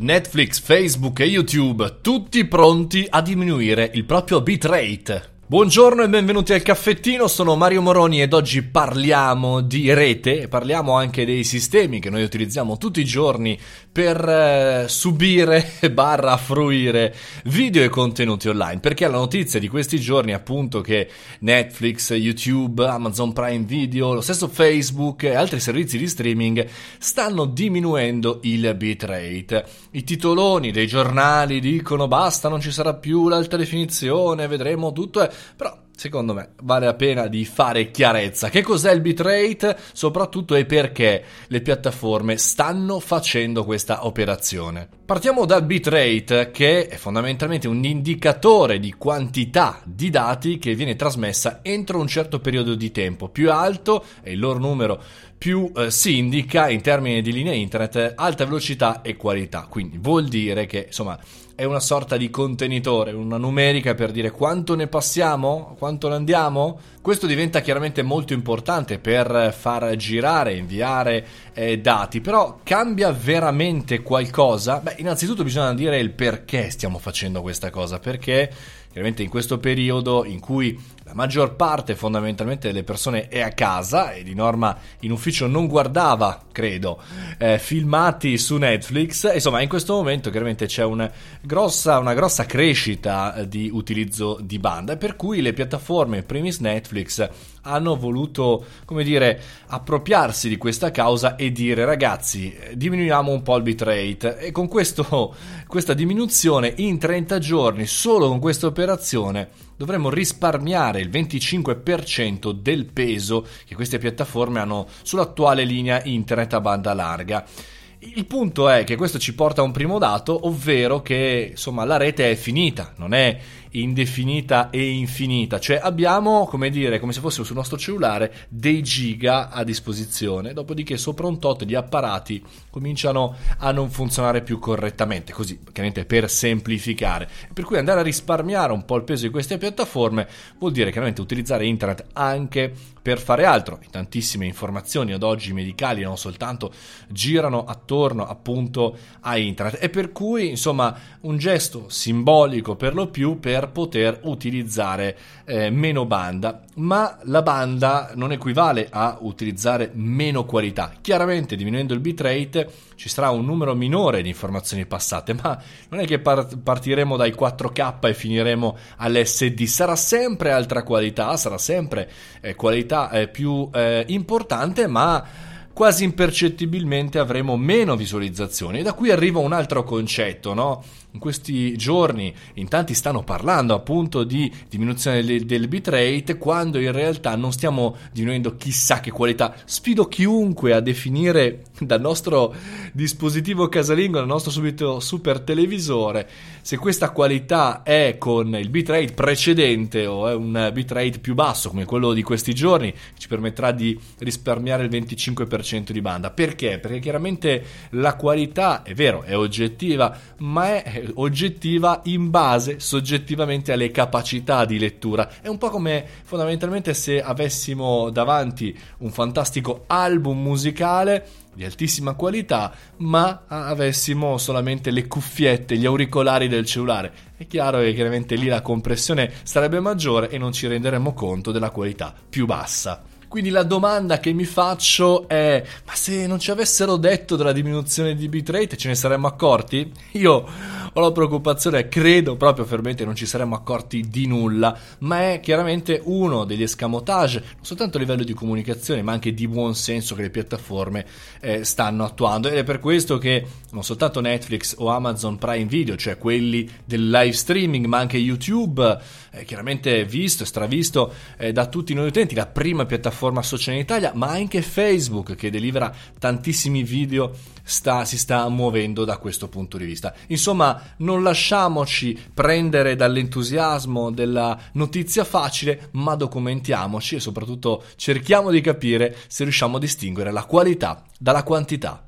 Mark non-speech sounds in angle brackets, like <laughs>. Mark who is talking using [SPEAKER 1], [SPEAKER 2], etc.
[SPEAKER 1] Netflix, Facebook e YouTube tutti pronti a diminuire il proprio bitrate. Buongiorno e benvenuti al caffettino, sono Mario Moroni ed oggi parliamo di rete, parliamo anche dei sistemi che noi utilizziamo tutti i giorni per eh, subire <laughs> barra fruire video e contenuti online, perché la notizia di questi giorni è appunto che Netflix, YouTube, Amazon Prime Video, lo stesso Facebook e altri servizi di streaming stanno diminuendo il bitrate. I titoloni dei giornali dicono basta, non ci sarà più l'alta definizione, vedremo tutto però secondo me vale la pena di fare chiarezza. Che cos'è il bitrate? Soprattutto e perché le piattaforme stanno facendo questa operazione. Partiamo dal bitrate che è fondamentalmente un indicatore di quantità di dati che viene trasmessa entro un certo periodo di tempo. Più alto è il loro numero, più eh, si indica in termini di linea internet alta velocità e qualità. Quindi vuol dire che insomma è una sorta di contenitore, una numerica per dire quanto ne passiamo, quanto ne andiamo. Questo diventa chiaramente molto importante per far girare, inviare eh, dati, però cambia veramente qualcosa? Beh, innanzitutto bisogna dire il perché stiamo facendo questa cosa, perché chiaramente in questo periodo in cui la maggior parte fondamentalmente delle persone è a casa e di norma in ufficio non guardava, credo, eh, filmati su Netflix, insomma in questo momento chiaramente c'è una grossa, una grossa crescita eh, di utilizzo di banda per cui le piattaforme, primis Netflix, hanno voluto, come dire, appropriarsi di questa causa e dire ragazzi diminuiamo un po' il bitrate e con questo, <laughs> questa diminuzione in 30 giorni solo con questa operazione dovremmo risparmiare il 25% del peso che queste piattaforme hanno sull'attuale linea internet a banda larga. Il punto è che questo ci porta a un primo dato, ovvero che insomma la rete è finita, non è indefinita e infinita, cioè abbiamo, come dire, come se fossimo sul nostro cellulare, dei giga a disposizione, dopodiché sopra un tot di apparati cominciano a non funzionare più correttamente, così chiaramente per semplificare. Per cui andare a risparmiare un po' il peso di queste piattaforme vuol dire chiaramente utilizzare internet anche per fare altro. Tantissime informazioni ad oggi medicali non soltanto girano attorno appunto a internet e per cui insomma un gesto simbolico per lo più per per poter utilizzare eh, meno banda, ma la banda non equivale a utilizzare meno qualità. Chiaramente diminuendo il bitrate ci sarà un numero minore di informazioni passate, ma non è che par- partiremo dai 4K e finiremo all'SD, sarà sempre altra qualità, sarà sempre eh, qualità eh, più eh, importante, ma quasi impercettibilmente avremo meno visualizzazioni. E da qui arriva un altro concetto, no? in questi giorni in tanti stanno parlando appunto di diminuzione del, del bitrate quando in realtà non stiamo diminuendo chissà che qualità. Sfido chiunque a definire dal nostro dispositivo casalingo, dal nostro subito super televisore, se questa qualità è con il bitrate precedente o è un bitrate più basso come quello di questi giorni, ci permetterà di risparmiare il 25% di banda. Perché? Perché chiaramente la qualità è vero, è oggettiva, ma è oggettiva in base soggettivamente alle capacità di lettura. È un po' come fondamentalmente se avessimo davanti un fantastico album musicale di altissima qualità, ma avessimo solamente le cuffiette, gli auricolari del cellulare. È chiaro che chiaramente lì la compressione sarebbe maggiore e non ci renderemmo conto della qualità più bassa. Quindi la domanda che mi faccio è: ma se non ci avessero detto della diminuzione di bitrate ce ne saremmo accorti? <laughs> Io ho la preoccupazione, credo proprio fermamente non ci saremmo accorti di nulla, ma è chiaramente uno degli escamotage, non soltanto a livello di comunicazione, ma anche di buon senso che le piattaforme eh, stanno attuando. Ed è per questo che non soltanto Netflix o Amazon Prime Video, cioè quelli del live streaming, ma anche YouTube, eh, chiaramente visto e stravisto eh, da tutti noi utenti, la prima piattaforma piattaforma social in Italia, ma anche Facebook che delivera tantissimi video sta, si sta muovendo da questo punto di vista. Insomma, non lasciamoci prendere dall'entusiasmo della notizia facile, ma documentiamoci e soprattutto cerchiamo di capire se riusciamo a distinguere la qualità dalla quantità.